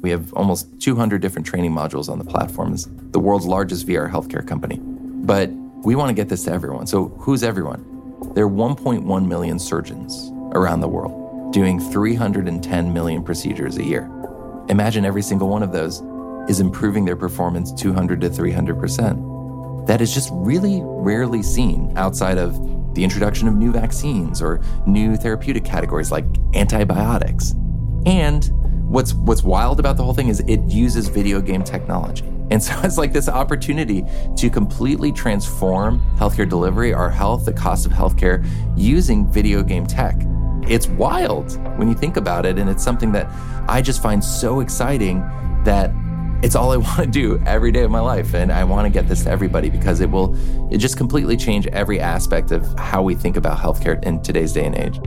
We have almost 200 different training modules on the platform. The world's largest VR healthcare company. But we want to get this to everyone. So, who's everyone? There are 1.1 million surgeons around the world doing 310 million procedures a year. Imagine every single one of those is improving their performance 200 to 300%. That is just really rarely seen outside of the introduction of new vaccines or new therapeutic categories like antibiotics. And what's what's wild about the whole thing is it uses video game technology. And so it's like this opportunity to completely transform healthcare delivery, our health, the cost of healthcare using video game tech. It's wild when you think about it. And it's something that I just find so exciting that it's all I want to do every day of my life. And I want to get this to everybody because it will it just completely change every aspect of how we think about healthcare in today's day and age.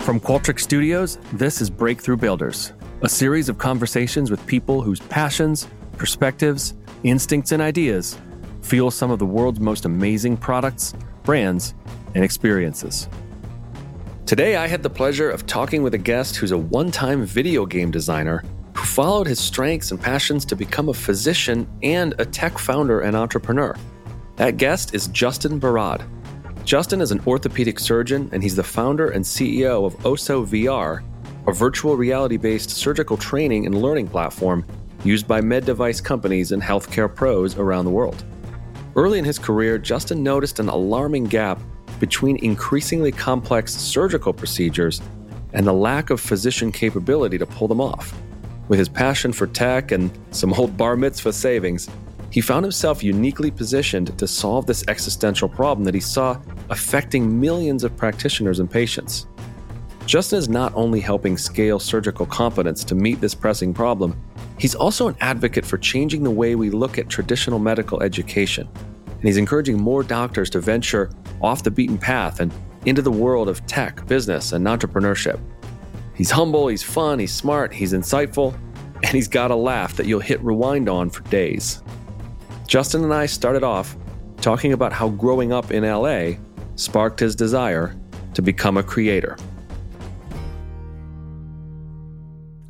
From Qualtrics Studios, this is Breakthrough Builders, a series of conversations with people whose passions, perspectives, instincts, and ideas fuel some of the world's most amazing products, brands, and experiences. Today, I had the pleasure of talking with a guest who's a one time video game designer who followed his strengths and passions to become a physician and a tech founder and entrepreneur. That guest is Justin Barad. Justin is an orthopedic surgeon, and he's the founder and CEO of Osso VR, a virtual reality based surgical training and learning platform used by med device companies and healthcare pros around the world. Early in his career, Justin noticed an alarming gap between increasingly complex surgical procedures and the lack of physician capability to pull them off. With his passion for tech and some old bar mitzvah savings, he found himself uniquely positioned to solve this existential problem that he saw affecting millions of practitioners and patients. Justin is not only helping scale surgical competence to meet this pressing problem, he's also an advocate for changing the way we look at traditional medical education. And he's encouraging more doctors to venture off the beaten path and into the world of tech, business, and entrepreneurship. He's humble, he's fun, he's smart, he's insightful, and he's got a laugh that you'll hit rewind on for days. Justin and I started off talking about how growing up in LA sparked his desire to become a creator.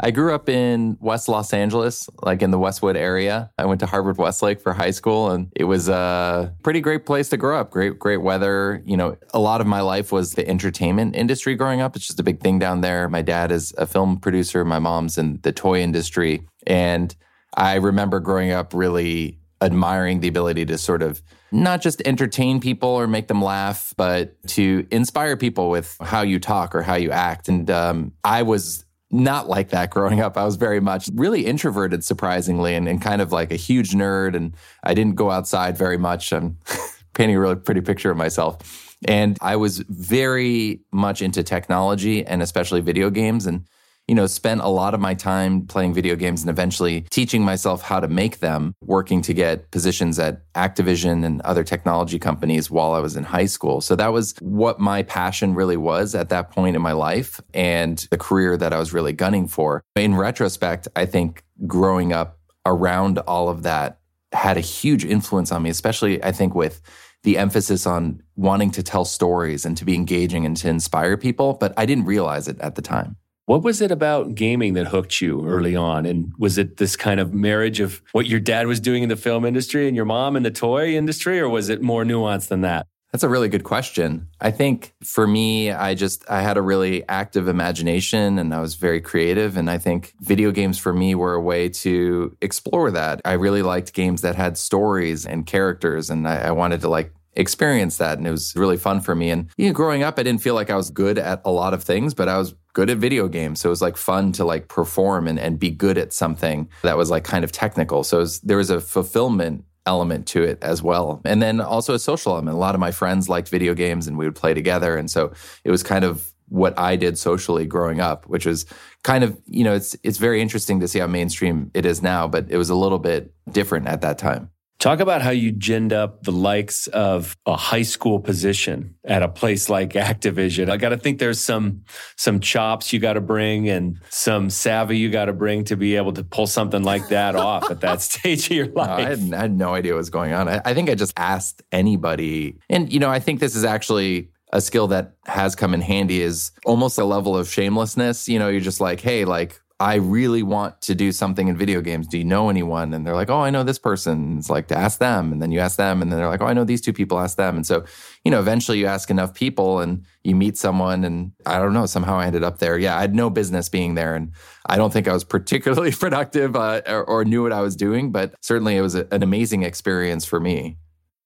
I grew up in West Los Angeles, like in the Westwood area. I went to Harvard Westlake for high school and it was a pretty great place to grow up. Great, great weather. You know, a lot of my life was the entertainment industry growing up. It's just a big thing down there. My dad is a film producer, my mom's in the toy industry. And I remember growing up really admiring the ability to sort of not just entertain people or make them laugh, but to inspire people with how you talk or how you act. And um, I was not like that growing up. I was very much really introverted, surprisingly, and, and kind of like a huge nerd. And I didn't go outside very much. I'm painting a really pretty picture of myself. And I was very much into technology and especially video games. And you know, spent a lot of my time playing video games and eventually teaching myself how to make them, working to get positions at Activision and other technology companies while I was in high school. So that was what my passion really was at that point in my life and the career that I was really gunning for. In retrospect, I think growing up around all of that had a huge influence on me, especially I think with the emphasis on wanting to tell stories and to be engaging and to inspire people, but I didn't realize it at the time. What was it about gaming that hooked you early on? And was it this kind of marriage of what your dad was doing in the film industry and your mom in the toy industry, or was it more nuanced than that? That's a really good question. I think for me, I just I had a really active imagination and I was very creative and I think video games for me were a way to explore that. I really liked games that had stories and characters and I, I wanted to like experience that and it was really fun for me and you know growing up I didn't feel like I was good at a lot of things but I was good at video games. So it was like fun to like perform and, and be good at something that was like kind of technical. So was, there was a fulfillment element to it as well. And then also a social element. A lot of my friends liked video games and we would play together. And so it was kind of what I did socially growing up, which was kind of, you know, it's it's very interesting to see how mainstream it is now, but it was a little bit different at that time. Talk about how you ginned up the likes of a high school position at a place like Activision. I got to think there's some some chops you got to bring and some savvy you got to bring to be able to pull something like that off at that stage of your life. No, I, had, I, had, no idea what was going on. I, I think I just asked anybody, and you know, I think this is actually a skill that has come in handy is almost a level of shamelessness. You know, you're just like, hey, like I really want to do something in video games. Do you know anyone? And they're like, oh, I know this person. It's like to ask them. And then you ask them. And then they're like, oh, I know these two people, ask them. And so, you know, eventually you ask enough people and you meet someone. And I don't know, somehow I ended up there. Yeah, I had no business being there. And I don't think I was particularly productive uh, or, or, knew what I was doing, but certainly it was a, an amazing experience for me.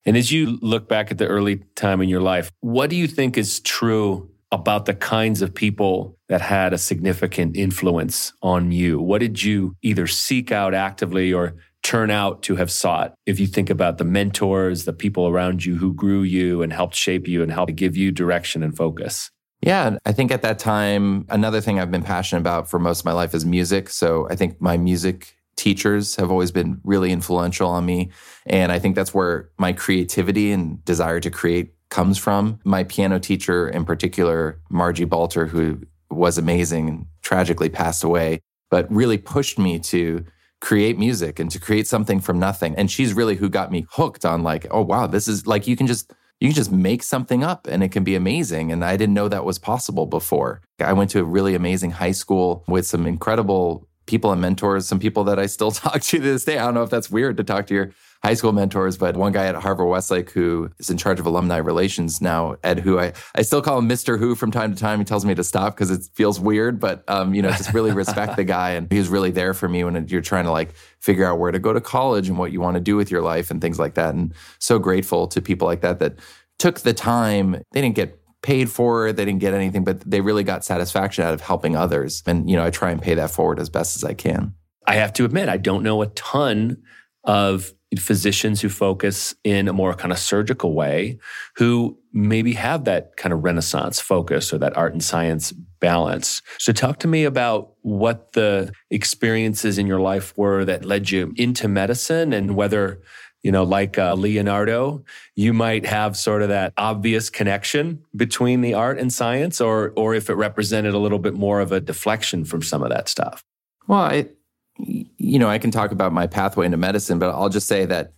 And as you look back at the early time in your life, what do you think is true about the kinds of people that had a significant influence on you? What did you either seek out actively or turn out to have sought? If you think about the mentors, the people around you who grew you and helped shape you and helped give you direction and focus. Yeah, I think at that time, another thing I've been passionate about for most of my life is music. So I think my music teachers have always been really influential on me. And I think that's where my creativity and desire to create comes from. My piano teacher, in particular, Margie Balter, who was amazing and tragically passed away, but really pushed me to create music and to create something from nothing. And she's really who got me hooked on like, oh wow, this is like you can just you can just make something up and it can be amazing. And I didn't know that was possible before. I went to a really amazing high school with some incredible people and mentors, some people that I still talk to this day. I don't know if that's weird to talk to your high school mentors, but one guy at Harvard Westlake who is in charge of alumni relations now, Ed, who I, I still call him Mr. Who from time to time. He tells me to stop because it feels weird, but, um, you know, just really respect the guy. And he's really there for me when you're trying to like figure out where to go to college and what you want to do with your life and things like that. And so grateful to people like that that took the time. They didn't get paid for it. They didn't get anything, but they really got satisfaction out of helping others. And, you know, I try and pay that forward as best as I can. I have to admit, I don't know a ton of physicians who focus in a more kind of surgical way who maybe have that kind of renaissance focus or that art and science balance. So talk to me about what the experiences in your life were that led you into medicine and whether you know, like uh, Leonardo, you might have sort of that obvious connection between the art and science, or or if it represented a little bit more of a deflection from some of that stuff. Well, I, you know, I can talk about my pathway into medicine, but I'll just say that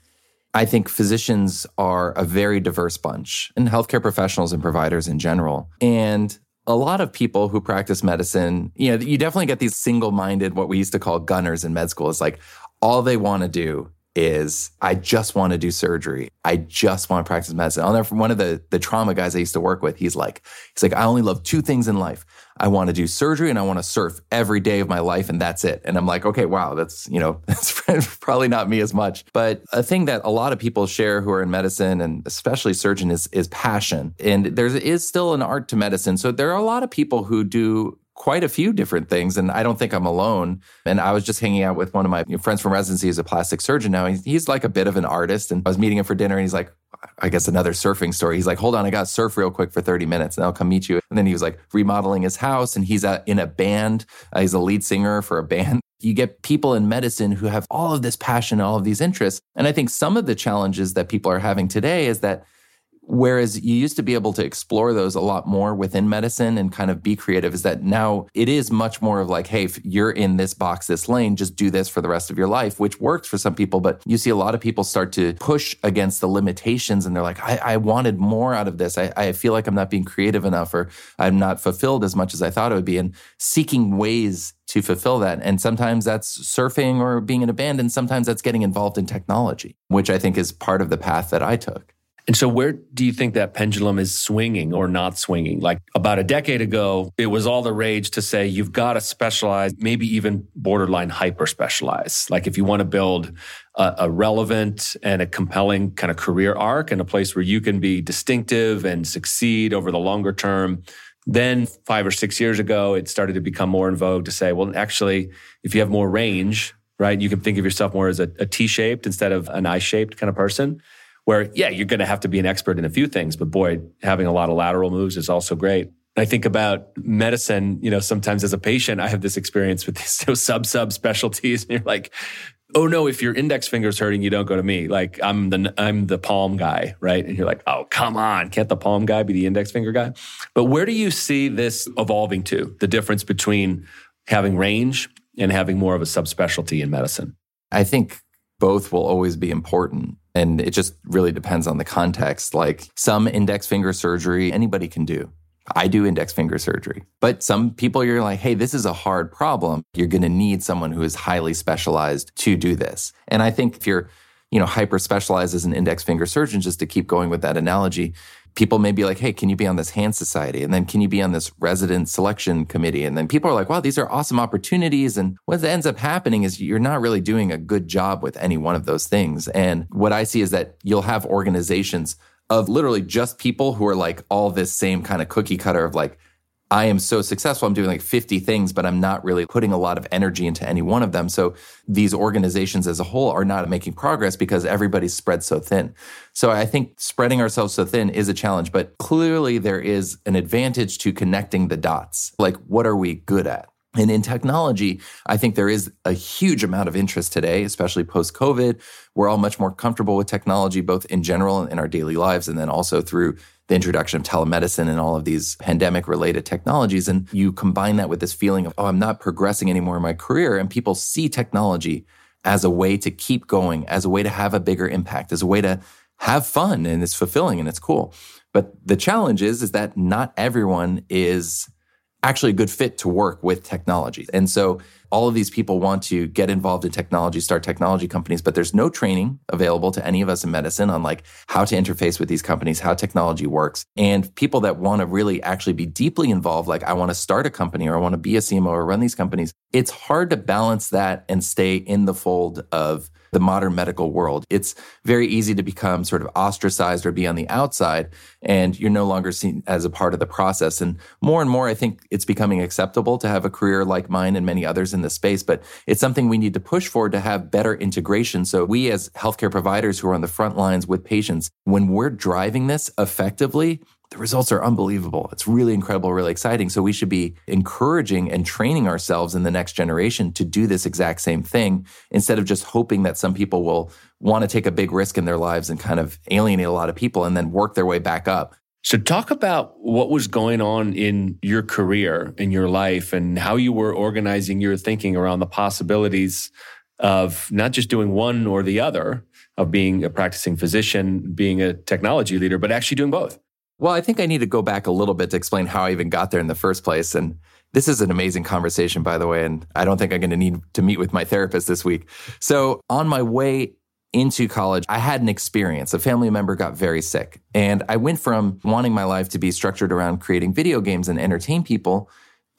I think physicians are a very diverse bunch and healthcare professionals and providers in general. And a lot of people who practice medicine, you know, you definitely get these single minded, what we used to call gunners in med school. It's like all they want to do is I just want to do surgery. I just want to practice medicine. I'll never, one of the, the trauma guys I used to work with, he's like, he's like, I only love two things in life. I want to do surgery and I want to surf every day of my life and that's it. And I'm like, okay, wow, that's, you know, that's probably not me as much. But a thing that a lot of people share who are in medicine and especially surgeon is, is passion. And there is still an art to medicine. So there are a lot of people who do quite a few different things. And I don't think I'm alone. And I was just hanging out with one of my friends from residency He's a plastic surgeon now. He's, like a bit of an artist. And I was meeting him for dinner and he's like, I guess another surfing story. He's like, hold on, I got to surf real quick for 30 minutes and I'll come meet you. And then he was like remodeling his house and he's in a band. Uh, he's a lead singer for a band. You get people in medicine who have all of this passion, all of these interests. And I think some of the challenges that people are having today is that Whereas you used to be able to explore those a lot more within medicine and kind of be creative, is that now it is much more of like, hey, if you're in this box, this lane, just do this for the rest of your life, which works for some people. But you see a lot of people start to push against the limitations and they're like, I, I wanted more out of this. I, I feel like I'm not being creative enough or I'm not fulfilled as much as I thought it would be. And seeking ways to fulfill that. And sometimes that's surfing or being in a band, and sometimes that's getting involved in technology, which I think is part of the path that I took. And so, where do you think that pendulum is swinging or not swinging? Like about a decade ago, it was all the rage to say you've got to specialize, maybe even borderline hyper specialize. Like if you want to build a, a, relevant and a compelling kind of career arc and a place where you can be distinctive and succeed over the longer term. Then, five or six years ago, it started to become more in vogue to say, well, actually, if you have more range, right, you can think of yourself more as a a T shaped instead of an I shaped kind of person where, yeah, you're going to have to be an expert in a few things, but boy, having a lot of lateral moves is also great. I think about medicine, you know, sometimes as a patient, I have this experience with these sub sub specialties, and you're like, oh no, if your index finger's hurting, you don't go to me. Like I'm the I'm the palm guy, right? And you're like, oh come on, can't the palm guy be the index finger guy? But where do you see this evolving to? The difference between having range and having more of a subspecialty in medicine? I think both will always be important. And it just really depends on the context. Like some index finger surgery, anybody can do. I do index finger surgery. But some people, you're like, hey, this is a hard problem. You're going to need someone who is highly specialized to do this. And I think if you're, you know, hyper specialized as an index finger surgeon, just to keep going with that analogy, people may be like, hey, can you be on this hand society? And then can you be on this resident selection committee? And then people are like, wow, these are awesome opportunities. And what ends up happening is you're not really doing a good job with any one of those things. And what I see is that you'll have organizations of literally just people who are like all this same kind of cookie cutter of like, I am so successful. I'm doing like 50 things, but I'm not really putting a lot of energy into any one of them. So these organizations as a whole are not making progress because everybody's spread so thin. So I think spreading ourselves so thin is a challenge, but clearly there is an advantage to connecting the dots. Like, what are we good at? And in technology, I think there is a huge amount of interest today, especially post COVID. We're all much more comfortable with technology, both in general and in our daily lives, and then also through the introduction of telemedicine and all of these pandemic related technologies. And you combine that with this feeling of, oh, I'm not progressing anymore in my career. And people see technology as a way to keep going, as a way to have a bigger impact, as a way to have fun and it's fulfilling and it's cool. But the challenge is, is that not everyone is actually a good fit to work with technology. And so all of these people want to get involved in technology, start technology companies, but there's no training available to any of us in medicine on like how to interface with these companies, how technology works. And people that want to really actually be deeply involved, like I want to start a company or I want to be a CMO or run these companies, it's hard to balance that and stay in the fold of the modern medical world. It's very easy to become sort of ostracized or be on the outside, and you're no longer seen as a part of the process. And more and more, I think it's becoming acceptable to have a career like mine and many others in this space, but it's something we need to push for to have better integration. So we as healthcare providers who are on the front lines with patients, when we're driving this effectively, the results are unbelievable. It's really incredible, really exciting. So we should be encouraging and training ourselves in the next generation to do this exact same thing instead of just hoping that some people will want to take a big risk in their lives and kind of alienate a lot of people and then work their way back up. So talk about what was going on in your career, in your life and how you were organizing your thinking around the possibilities of not just doing one or the other, of being a practicing physician, being a technology leader, but actually doing both. Well, I think I need to go back a little bit to explain how I even got there in the first place. And this is an amazing conversation, by the way. And I don't think I'm going to need to meet with my therapist this week. So, on my way into college, I had an experience. A family member got very sick. And I went from wanting my life to be structured around creating video games and entertain people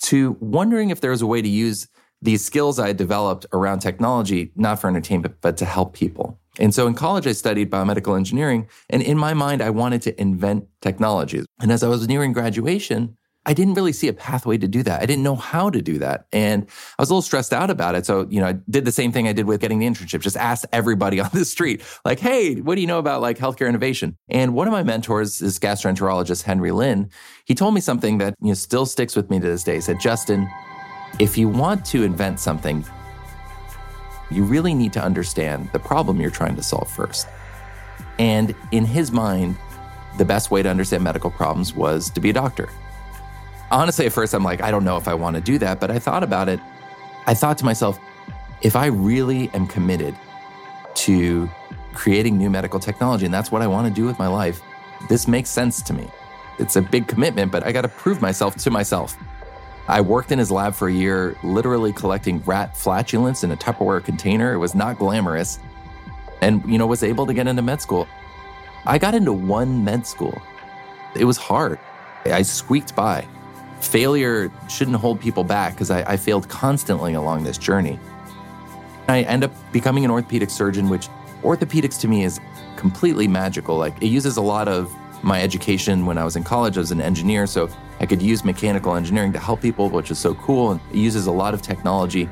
to wondering if there was a way to use these skills I had developed around technology, not for entertainment, but to help people. And so in college, I studied biomedical engineering. And in my mind, I wanted to invent technologies. And as I was nearing graduation, I didn't really see a pathway to do that. I didn't know how to do that. And I was a little stressed out about it. So, you know, I did the same thing I did with getting the internship, just asked everybody on the street, like, hey, what do you know about like healthcare innovation? And one of my mentors is gastroenterologist Henry Lin. He told me something that, you know, still sticks with me to this day. He said, Justin, if you want to invent something, you really need to understand the problem you're trying to solve first. And in his mind, the best way to understand medical problems was to be a doctor. Honestly, at first, I'm like, I don't know if I want to do that, but I thought about it. I thought to myself, if I really am committed to creating new medical technology, and that's what I want to do with my life, this makes sense to me. It's a big commitment, but I got to prove myself to myself. I worked in his lab for a year, literally collecting rat flatulence in a Tupperware container. It was not glamorous. And, you know, was able to get into med school. I got into one med school. It was hard. I squeaked by. Failure shouldn't hold people back because I, I failed constantly along this journey. I end up becoming an orthopedic surgeon, which orthopedics to me is completely magical. Like it uses a lot of my education when I was in college as an engineer. So I could use mechanical engineering to help people, which is so cool. And it uses a lot of technology.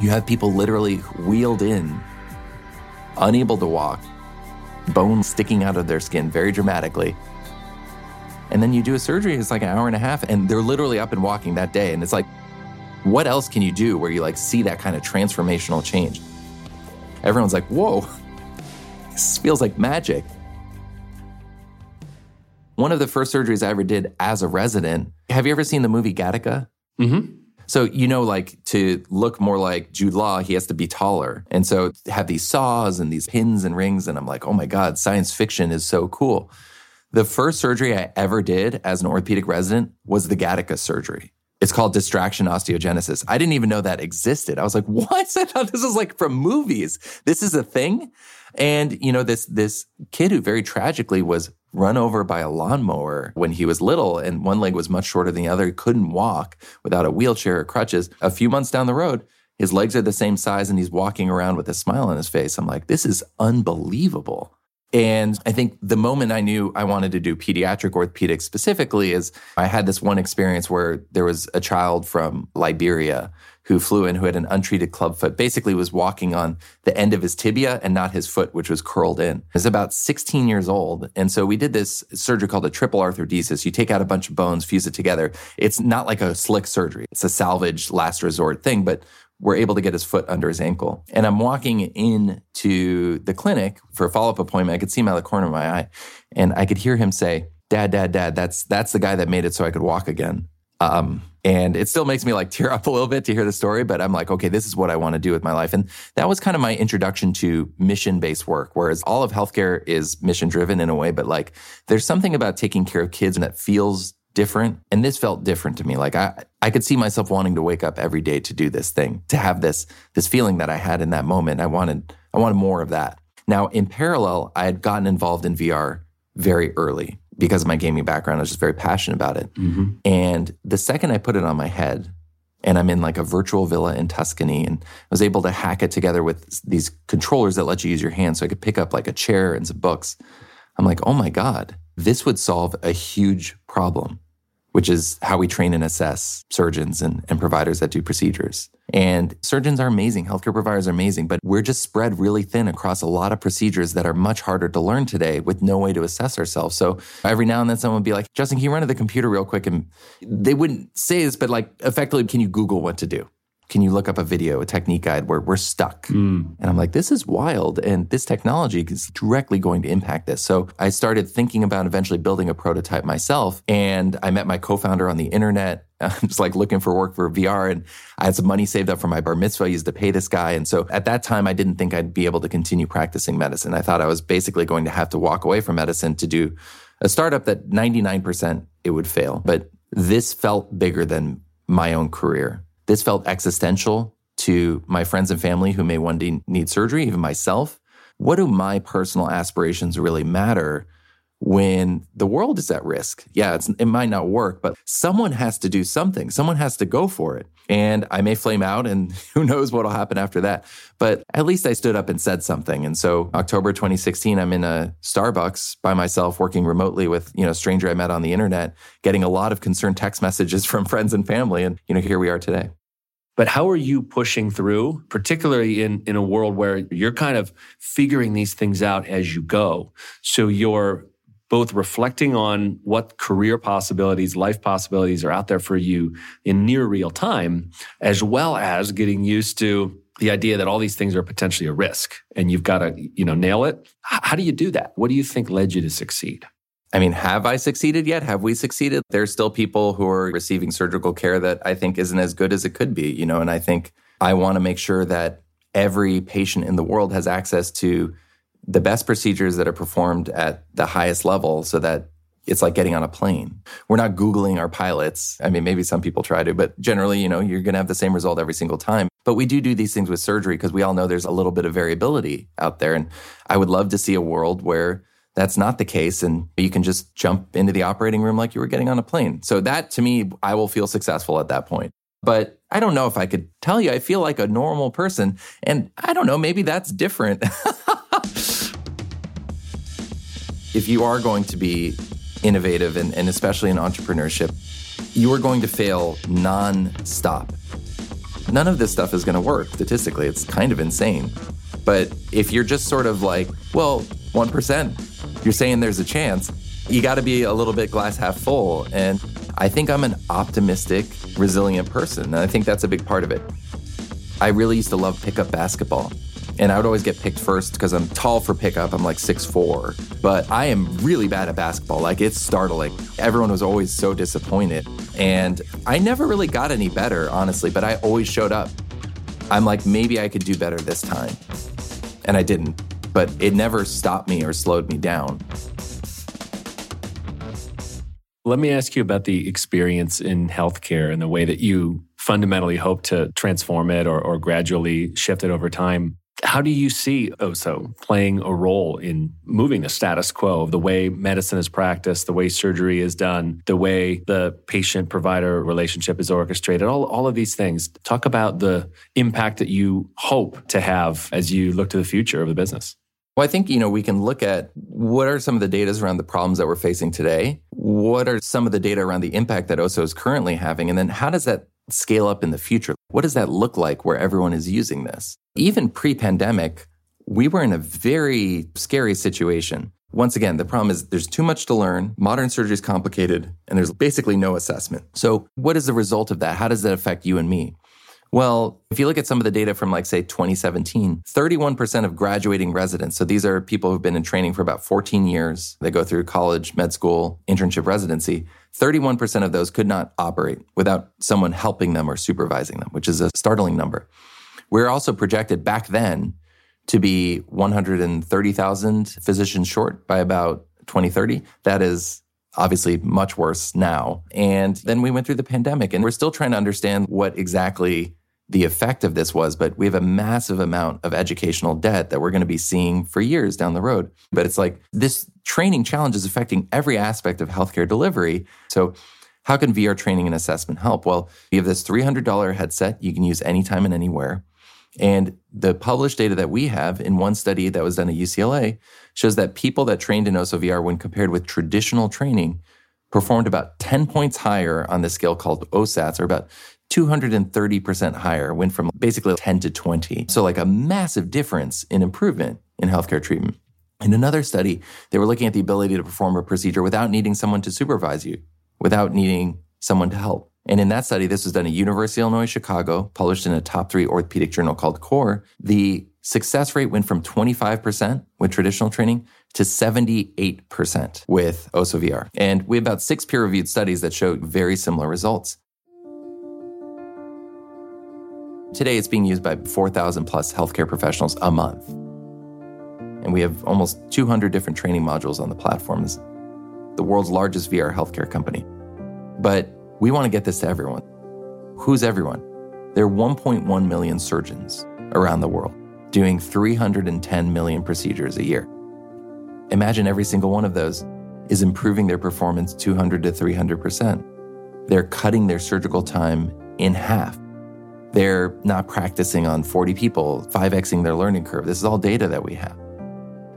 You have people literally wheeled in, unable to walk, bones sticking out of their skin very dramatically. And then you do a surgery, it's like an hour and a half, and they're literally up and walking that day. And it's like, what else can you do where you like see that kind of transformational change? Everyone's like, whoa, this feels like magic. One of the first surgeries I ever did as a resident. Have you ever seen the movie Gattaca? Mm-hmm. So, you know, like to look more like Jude Law, he has to be taller. And so have these saws and these pins and rings. And I'm like, oh my God, science fiction is so cool. The first surgery I ever did as an orthopedic resident was the Gattaca surgery. It's called distraction osteogenesis. I didn't even know that existed. I was like, what? I thought this was like from movies. This is a thing. And, you know, this, this kid who very tragically was run over by a lawnmower when he was little and one leg was much shorter than the other. He couldn't walk without a wheelchair or crutches. A few months down the road, his legs are the same size and he's walking around with a smile on his face. I'm like, this is unbelievable. And I think the moment I knew I wanted to do pediatric orthopedics specifically is I had this one experience where there was a child from Liberia who flew in who had an untreated clubfoot, basically was walking on the end of his tibia and not his foot, which was curled in. He's about 16 years old. And so we did this surgery called a triple arthrodesis. You take out a bunch of bones, fuse it together. It's not like a slick surgery. It's a salvage last resort thing, but we're able to get his foot under his ankle. And I'm walking into the clinic for a follow-up appointment. I could see him out of the corner of my eye. And I could hear him say, Dad, Dad, Dad, that's that's the guy that made it so I could walk again. Um, and it still makes me like tear up a little bit to hear the story, but I'm like, okay, this is what I want to do with my life. And that was kind of my introduction to mission based work, whereas all of healthcare is mission driven in a way, but like there's something about taking care of kids that feels different. And this felt different to me. Like I, I could see myself wanting to wake up every day to do this thing, to have this, this feeling that I had in that moment. I wanted, I wanted more of that. Now, in parallel, I had gotten involved in VR very early because of my gaming background. I was just very passionate about it. Mm-hmm. And the second I put it on my head, and I'm in like a virtual villa in Tuscany and I was able to hack it together with these controllers that let you use your hands so I could pick up like a chair and some books. I'm like, oh my God, this would solve a huge problem which is how we train and assess surgeons and, and providers that do procedures. And surgeons are amazing, healthcare providers are amazing, but we're just spread really thin across a lot of procedures that are much harder to learn today with no way to assess ourselves. So every now and then someone would be like, Justin, can you run to the computer real quick? And they wouldn't say this, but like effectively, can you Google what to do? Can you look up a video, a technique guide where we're stuck? Mm. And I'm like, this is wild. And this technology is directly going to impact this. So I started thinking about eventually building a prototype myself. And I met my co founder on the internet. I'm just like looking for work for VR. And I had some money saved up for my bar mitzvah. I used to pay this guy. And so at that time, I didn't think I'd be able to continue practicing medicine. I thought I was basically going to have to walk away from medicine to do a startup that 99% it would fail. But this felt bigger than my own career. This felt existential to my friends and family who may one day need surgery, even myself. What do my personal aspirations really matter when the world is at risk? Yeah, it might not work, but someone has to do something. Someone has to go for it. And I may flame out, and who knows what will happen after that. But at least I stood up and said something. And so, October 2016, I'm in a Starbucks by myself, working remotely with you know a stranger I met on the internet, getting a lot of concerned text messages from friends and family. And you know, here we are today. But how are you pushing through, particularly in, in a world where you're kind of figuring these things out as you go? So you're both reflecting on what career possibilities, life possibilities are out there for you in near real time, as well as getting used to the idea that all these things are potentially a risk and you've got to, you know, nail it. How do you do that? What do you think led you to succeed? I mean, have I succeeded yet? Have we succeeded? There's still people who are receiving surgical care that I think isn't as good as it could be, you know, and I think I want to make sure that every patient in the world has access to the best procedures that are performed at the highest level so that it's like getting on a plane. We're not Googling our pilots. I mean, maybe some people try to, but generally, you know, you're going to have the same result every single time. But we do do these things with surgery because we all know there's a little bit of variability out there. And I would love to see a world where that's not the case. And you can just jump into the operating room like you were getting on a plane. So that to me, I will feel successful at that point. But I don't know if I could tell you, I feel like a normal person. And I don't know, maybe that's different. if you are going to be innovative and, and especially in entrepreneurship, you are going to fail non-stop. None of this stuff is going to work statistically. It's kind of insane. But if you're just sort of like, well, 1%, you're saying there's a chance. You got to be a little bit glass half full. And I think I'm an optimistic, resilient person. And I think that's a big part of it. I really used to love pickup basketball. And I would always get picked first because I'm tall for pickup. I'm like 6'4. But I am really bad at basketball. Like it's startling. Everyone was always so disappointed. And I never really got any better, honestly, but I always showed up. I'm like, maybe I could do better this time. And I didn't. But it never stopped me or slowed me down. Let me ask you about the experience in healthcare and the way that you fundamentally hope to transform it or, or gradually shift it over time. How do you see Osso playing a role in moving the status quo of the way medicine is practiced, the way surgery is done, the way the patient provider relationship is orchestrated, all, all of these things? Talk about the impact that you hope to have as you look to the future of the business. Well, I think, you know, we can look at what are some of the data around the problems that we're facing today? What are some of the data around the impact that Osso is currently having? And then how does that scale up in the future? What does that look like where everyone is using this? Even pre pandemic, we were in a very scary situation. Once again, the problem is there's too much to learn. Modern surgery is complicated and there's basically no assessment. So, what is the result of that? How does that affect you and me? Well, if you look at some of the data from like say 2017, 31% of graduating residents, so these are people who've been in training for about 14 years, they go through college, med school, internship residency, 31% of those could not operate without someone helping them or supervising them, which is a startling number. We're also projected back then to be 130,000 physicians short by about 2030. That is obviously much worse now. And then we went through the pandemic and we're still trying to understand what exactly the effect of this was, but we have a massive amount of educational debt that we're going to be seeing for years down the road. But it's like this training challenge is affecting every aspect of healthcare delivery. So, how can VR training and assessment help? Well, you have this $300 headset you can use anytime and anywhere. And the published data that we have in one study that was done at UCLA shows that people that trained in Osso VR, when compared with traditional training, performed about 10 points higher on the scale called OSATs, or about 230% higher, went from basically 10 to 20. So, like a massive difference in improvement in healthcare treatment. In another study, they were looking at the ability to perform a procedure without needing someone to supervise you, without needing someone to help. And in that study, this was done at University of Illinois Chicago, published in a top three orthopedic journal called CORR. The success rate went from 25% with traditional training to 78% with Osso VR. And we have about six peer reviewed studies that show very similar results. Today, it's being used by 4,000 plus healthcare professionals a month. And we have almost 200 different training modules on the platform. It's the world's largest VR healthcare company. But we want to get this to everyone. Who's everyone? There are 1.1 million surgeons around the world doing 310 million procedures a year. Imagine every single one of those is improving their performance 200 to 300%. They're cutting their surgical time in half. They're not practicing on 40 people, 5xing their learning curve. This is all data that we have.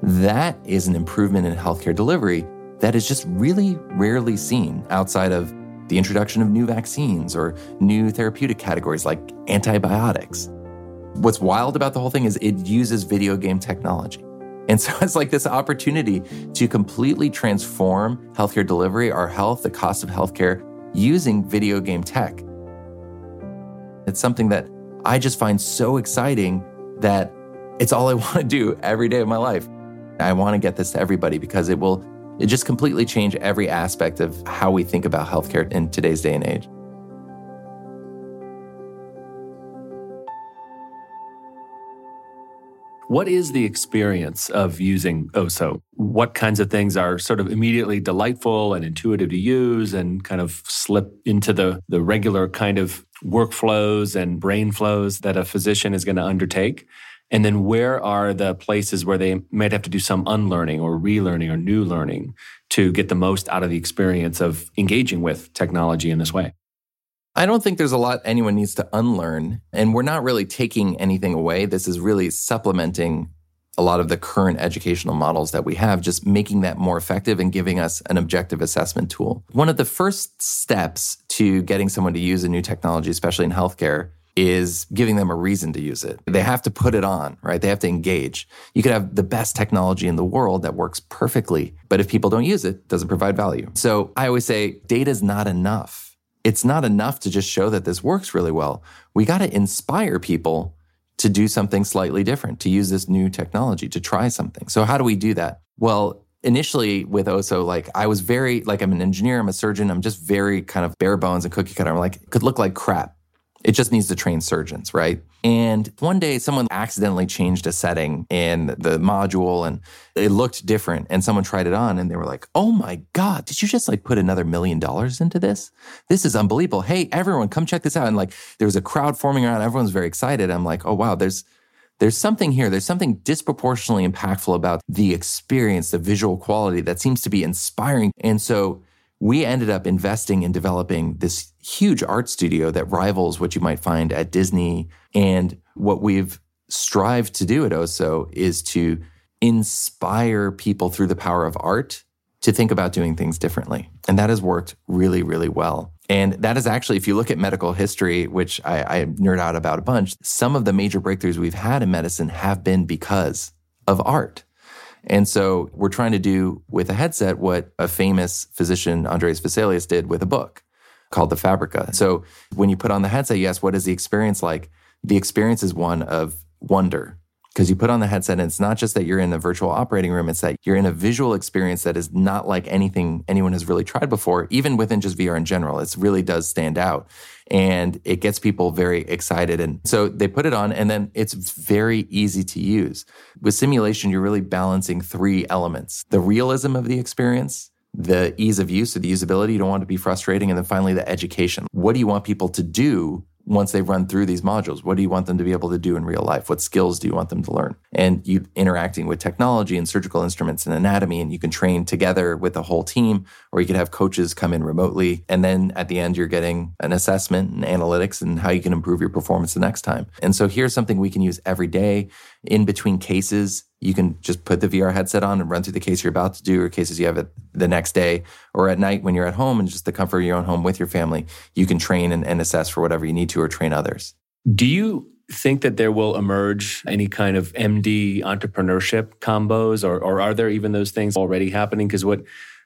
That is an improvement in healthcare delivery that is just really rarely seen outside of the introduction of new vaccines or new therapeutic categories like antibiotics. What's wild about the whole thing is it uses video game technology. And so it's like this opportunity to completely transform healthcare delivery, our health, the cost of healthcare using video game tech. It's something that I just find so exciting that it's all I want to do every day of my life. I want to get this to everybody because it will it just completely change every aspect of how we think about healthcare in today's day and age. What is the experience of using Osso? What kinds of things are sort of immediately delightful and intuitive to use and kind of slip into the, the regular kind of workflows and brain flows that a physician is going to undertake? And then where are the places where they might have to do some unlearning or relearning or new learning to get the most out of the experience of engaging with technology in this way? I don't think there's a lot anyone needs to unlearn. And we're not really taking anything away. This is really supplementing a lot of the current educational models that we have, just making that more effective and giving us an objective assessment tool. One of the first steps to getting someone to use a new technology, especially in healthcare, is giving them a reason to use it. They have to put it on, right? They have to engage. You could have the best technology in the world that works perfectly, but if people don't use it, it doesn't provide value. So I always say data is not enough. It's not enough to just show that this works really well. We got to inspire people to do something slightly different, to use this new technology, to try something. So how do we do that? Well, initially with Osso, like I was very like I'm an engineer, I'm a surgeon, I'm just very kind of bare bones and cookie cutter. I'm like could look like crap. It just needs to train surgeons, right? And one day someone accidentally changed a setting in the module and it looked different. And someone tried it on and they were like, oh my God, did you just like put another million dollars into this? This is unbelievable. Hey, everyone, come check this out. And like there was a crowd forming around, everyone's very excited. I'm like, oh wow, there's there's something here. There's something disproportionately impactful about the experience, the visual quality that seems to be inspiring. And so we ended up investing in developing this huge art studio that rivals what you might find at Disney. And what we've strived to do at Osso is to inspire people through the power of art to think about doing things differently. And that has worked really, really well. And that is actually, if you look at medical history, which I, I nerd out about a bunch, some of the major breakthroughs we've had in medicine have been because of art. And so we're trying to do with a headset what a famous physician, Andreas Vesalius, did with a book called The Fabrica. So when you put on the headset, ask, what is the experience like? The experience is one of wonder because you put on the headset and it's not just that you're in a virtual operating room, it's that you're in a visual experience that is not like anything anyone has really tried before, even within just VR in general. It really does stand out and it gets people very excited. And so they put it on and then it's very easy to use. With simulation, you're really balancing three elements the realism of the experience, the ease of use or the usability. You don't want to be frustrating. And then finally, the education. What do you want people to do once they've run through these modules what do you want them to be able to do in real life? What skills do you want them to learn? And you interacting with technology and surgical instruments and anatomy and you can train together with the whole team or you could have coaches come in remotely and then at the end you're getting an assessment and analytics and how you can improve your performance the next time. And so here's something we can use every day in between cases you can just put the VR headset on and run through the case you're about to do or cases you have it the next day or at night when you're at home and just the comfort of your own home with your family. You can train and, and assess for whatever you need to or train others. Do you think that there will emerge any kind of MD entrepreneurship combos or, or are there even those things already happening? Because what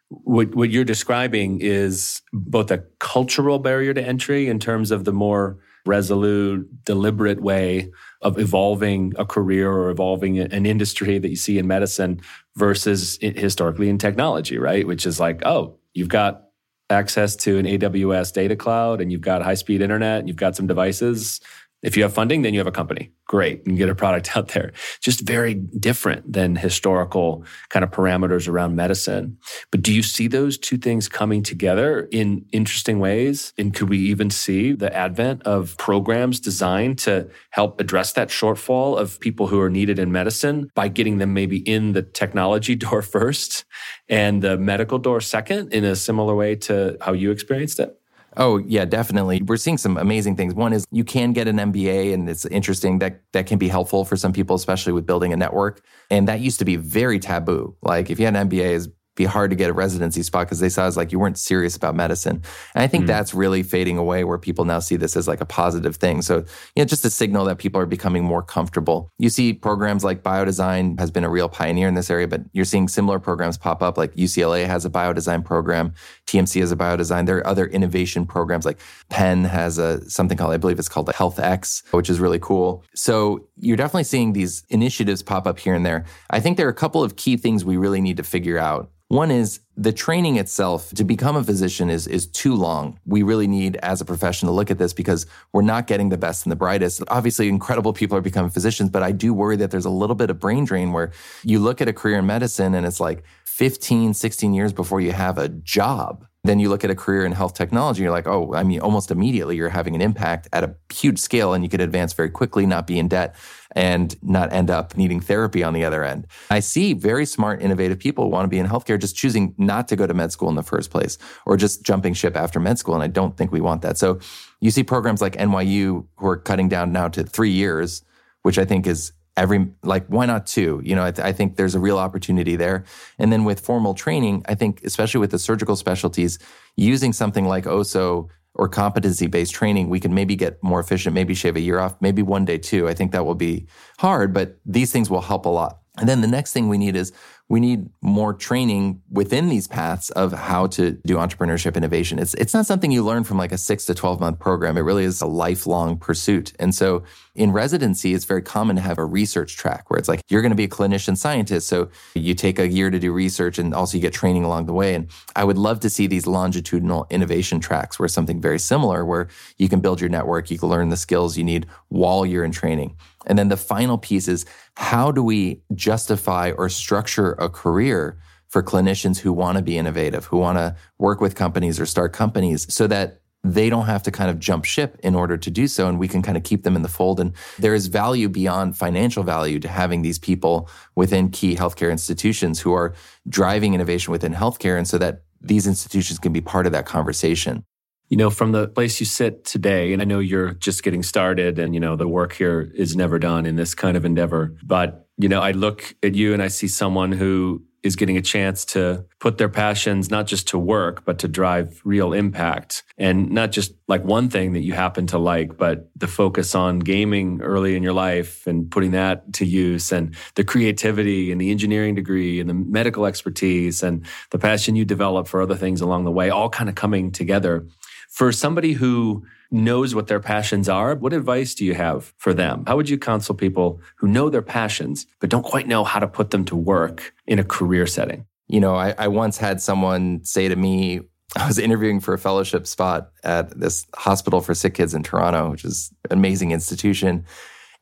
what what you're describing is both a cultural barrier to entry in terms of the more resolute, deliberate way of evolving a career or evolving an industry that you see in medicine versus historically in technology, right? Which is like, oh, you've got access to an AWS data cloud and you've got high speed internet, and you've got some devices. If you have funding, then you have a company great and get a product out there. Just very different than historical kind of parameters around medicine. But do you see those two things coming together in interesting ways? And could we even see the advent of programs designed to help address that shortfall of people who are needed in medicine by getting them maybe in the technology door first and the medical door second in a similar way to how you experienced it? Oh, yeah, definitely. We're seeing some amazing things. One is you can get an MBA and it's interesting that that can be helpful for some people, especially with building a network. And that used to be very taboo. Like if you had an MBA is be hard to get a residency spot because they saw as like you weren't serious about medicine. And I think mm. that's really fading away where people now see this as like a positive thing. So, you know, just a signal that people are becoming more comfortable. You see programs like biodesign has been a real pioneer in this area, but you're seeing similar programs pop up like UCLA has a biodesign program, TMC has a biodesign. There are other innovation programs like Penn has a something called I believe it's called the Health X, which is really cool. So, you're definitely seeing these initiatives pop up here and there. I think there are a couple of key things we really need to figure out. One is the training itself to become a physician is, is too long. We really need, as a profession, to look at this because we're not getting the best and the brightest. Obviously, incredible people are becoming physicians, but I do worry that there's a little bit of brain drain where you look at a career in medicine and it's like 15, 16 years before you have a job. Then you look at a career in health technology, you're like, oh, I mean, almost immediately you're having an impact at a huge scale and you could advance very quickly, not be in debt and not end up needing therapy on the other end. I see very smart, innovative people who want to be in healthcare just choosing not to go to med school in the first place or just jumping ship after med school. And I don't think we want that. So you see programs like NYU who are cutting down now to three years, which I think is every like why not two you know I, th- I, think there's a real opportunity there and then with formal training i think especially with the surgical specialties using something like Osso or competency based training, we can maybe get more efficient, maybe shave a year off, maybe one day too. I think that will be hard, but these things will help a lot. And then the next thing we need is we need more training within these paths of how to do entrepreneurship innovation. It's, it's not something you learn from like a six to 12 month program. It really is a lifelong pursuit. And so in residency, it's very common to have a research track where it's like, you're going to be a clinician scientist. So you take a year to do research and also you get training along the way. And I would love to see these longitudinal innovation tracks where something very similar, where you can build your network, you can learn the skills you need while you're in training. And then the final piece is how do we justify or structure a career for clinicians who want to be innovative, who want to work with companies or start companies so that they don't have to kind of jump ship in order to do so and we can kind of keep them in the fold? And there is value beyond financial value to having these people within key healthcare institutions who are driving innovation within healthcare and so that these institutions can be part of that conversation you know, from the place you sit today, and I know you're just getting started and, you know, the work here is never done in this kind of endeavor. But, you know, I look at you and I see someone who is getting a chance to put their passions not just to work, but to drive real impact. And not just like one thing that you happen to like, but the focus on gaming early in your life and putting that to use and the creativity and the engineering degree and the medical expertise and the passion you develop for other things along the way, all kind of coming together for somebody who knows what their passions are, what advice do you have for them? How would you counsel people who know their passions, but don't quite know how to put them to work in a career setting? You know, I, I once had someone say to me, I was interviewing for a fellowship spot at this hospital for sick kids in Toronto, which is an amazing institution.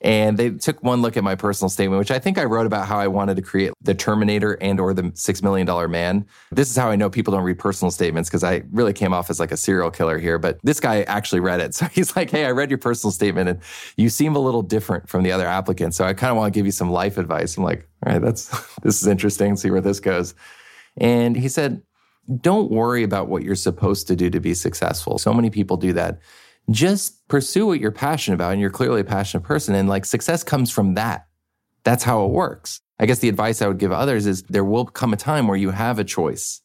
And they took one look at my personal statement, which I think I wrote about how I wanted to create the Terminator and or the Six Million Dollar Man. This is how I know people don't read personal statements because I really came off as like a serial killer here. But this guy actually read it. So he's like, hey, I read your personal statement and you seem a little different from the other applicants. So I kind of want to give you some life advice. I'm like, all right, that's this is interesting. See where this goes. And he said, don't worry about what you're supposed to do to be successful. So many people do that just pursue what you're passionate about and you're clearly a passionate person. And like success comes from that. That's how it works. I guess the advice i would give others is there will come a time where you have a choice.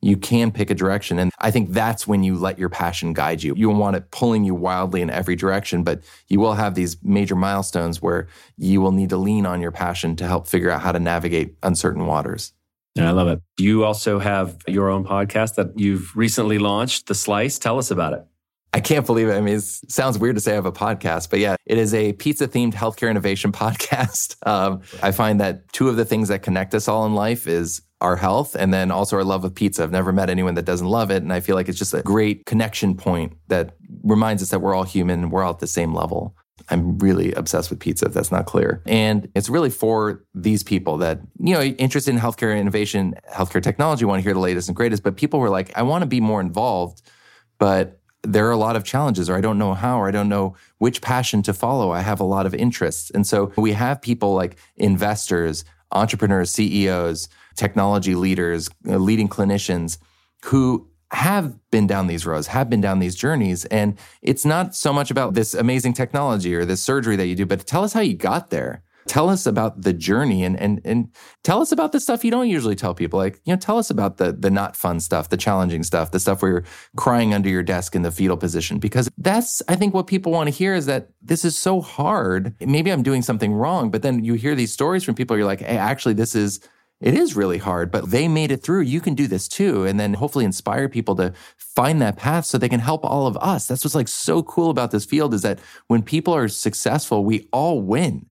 You can pick a direction. And i think that's when you let your passion guide you. You want it pulling you wildly in every direction but you will have these major milestones where you will need to lean on your passion to help figure out how to navigate uncertain waters. Yeah, I love it. You also have your own podcast that you've recently launched, The Slice. Tell us about it. I can't believe it. I mean, it sounds weird to say I have a podcast, but yeah, it is a pizza themed healthcare innovation podcast. Um, I find that two of the things that connect us all in life is our health and then also our love of pizza. I've never met anyone that doesn't love it. And I feel like it's just a great connection point that reminds us that we're all human and we're all at the same level. I'm really obsessed with pizza, if that's not clear. And it's really for these people that, you know, interested in healthcare innovation, healthcare technology, want to hear the latest and greatest, but people were like, I want to be more involved, but there are a lot of challenges, or I don't know how, or I don't know which passion to follow. I have a lot of interests. And so we have people like investors, entrepreneurs, CEOs, technology leaders, uh, leading clinicians who have been down these roads, have been down these journeys. And it's not so much about this amazing technology or this surgery that you do, but tell us how you got there. Tell us about the journey and and and tell us about the stuff you don't usually tell people. Like, you know, tell us about the the not fun stuff, the challenging stuff, the stuff where you're crying under your desk in the fetal position. Because that's I think what people want to hear is that this is so hard. Maybe I'm doing something wrong, but then you hear these stories from people, you're like, hey, actually, this is it is really hard, but they made it through. You can do this too. And then hopefully inspire people to find that path so they can help all of us. That's what's like so cool about this field is that when people are successful, we all win.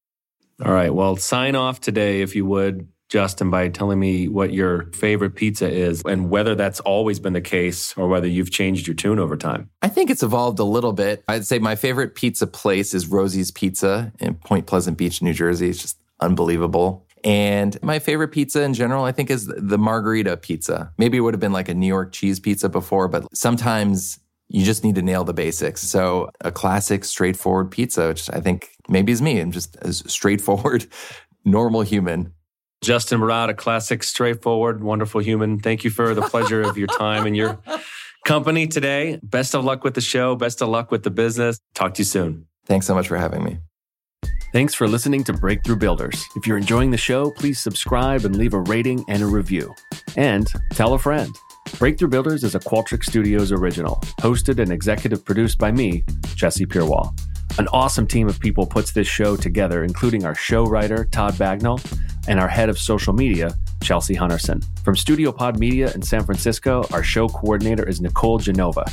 All right. Well, sign off today, if you would, Justin, by telling me what your favorite pizza is and whether that's always been the case or whether you've changed your tune over time. I think it's evolved a little bit. I'd say my favorite pizza place is Rosie's Pizza in Point Pleasant Beach, New Jersey. It's just unbelievable. And my favorite pizza in general, I think, is the margherita pizza. Maybe it would have been like a New York cheese pizza before, but sometimes you just need to nail the basics. So a classic, straightforward pizza, which I think maybe is me. I'm just a straightforward, normal human. Justin Barad, a classic, straightforward, wonderful human. Thank you for the pleasure of your time and your company today. Best of luck with the show. Best of luck with the business. Talk to you soon. Thanks so much for having me. Thanks for listening to Breakthrough Builders. If you're enjoying the show, please subscribe and leave a rating and a review. And tell a friend. Breakthrough Builders is a Qualtrics Studios original, hosted and executive produced by me, Jesse Pierwall. An awesome team of people puts this show together, including our show writer, Todd Bagnall, and our head of social media, Chelsea Hunterson. From Studio Pod Media in San Francisco, our show coordinator is Nicole Genova.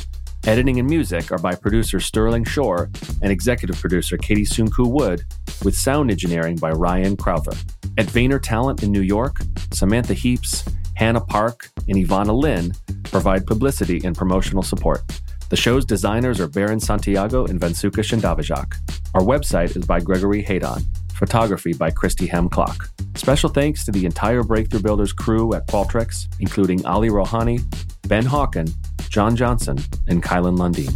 Editing and music are by producer Sterling Shore and executive producer Katie Sunku Wood, with sound engineering by Ryan Crowther. At Vayner Talent in New York, Samantha Heaps, Hannah Park, and Ivana Lynn provide publicity and promotional support. The show's designers are Baron Santiago and Vansuka Shindavajak. Our website is by Gregory Haydon. Photography by Christy Hem Clock. Special thanks to the entire Breakthrough Builders crew at Qualtrics, including Ali Rohani, Ben Hawken, John Johnson, and Kylan Lundeen.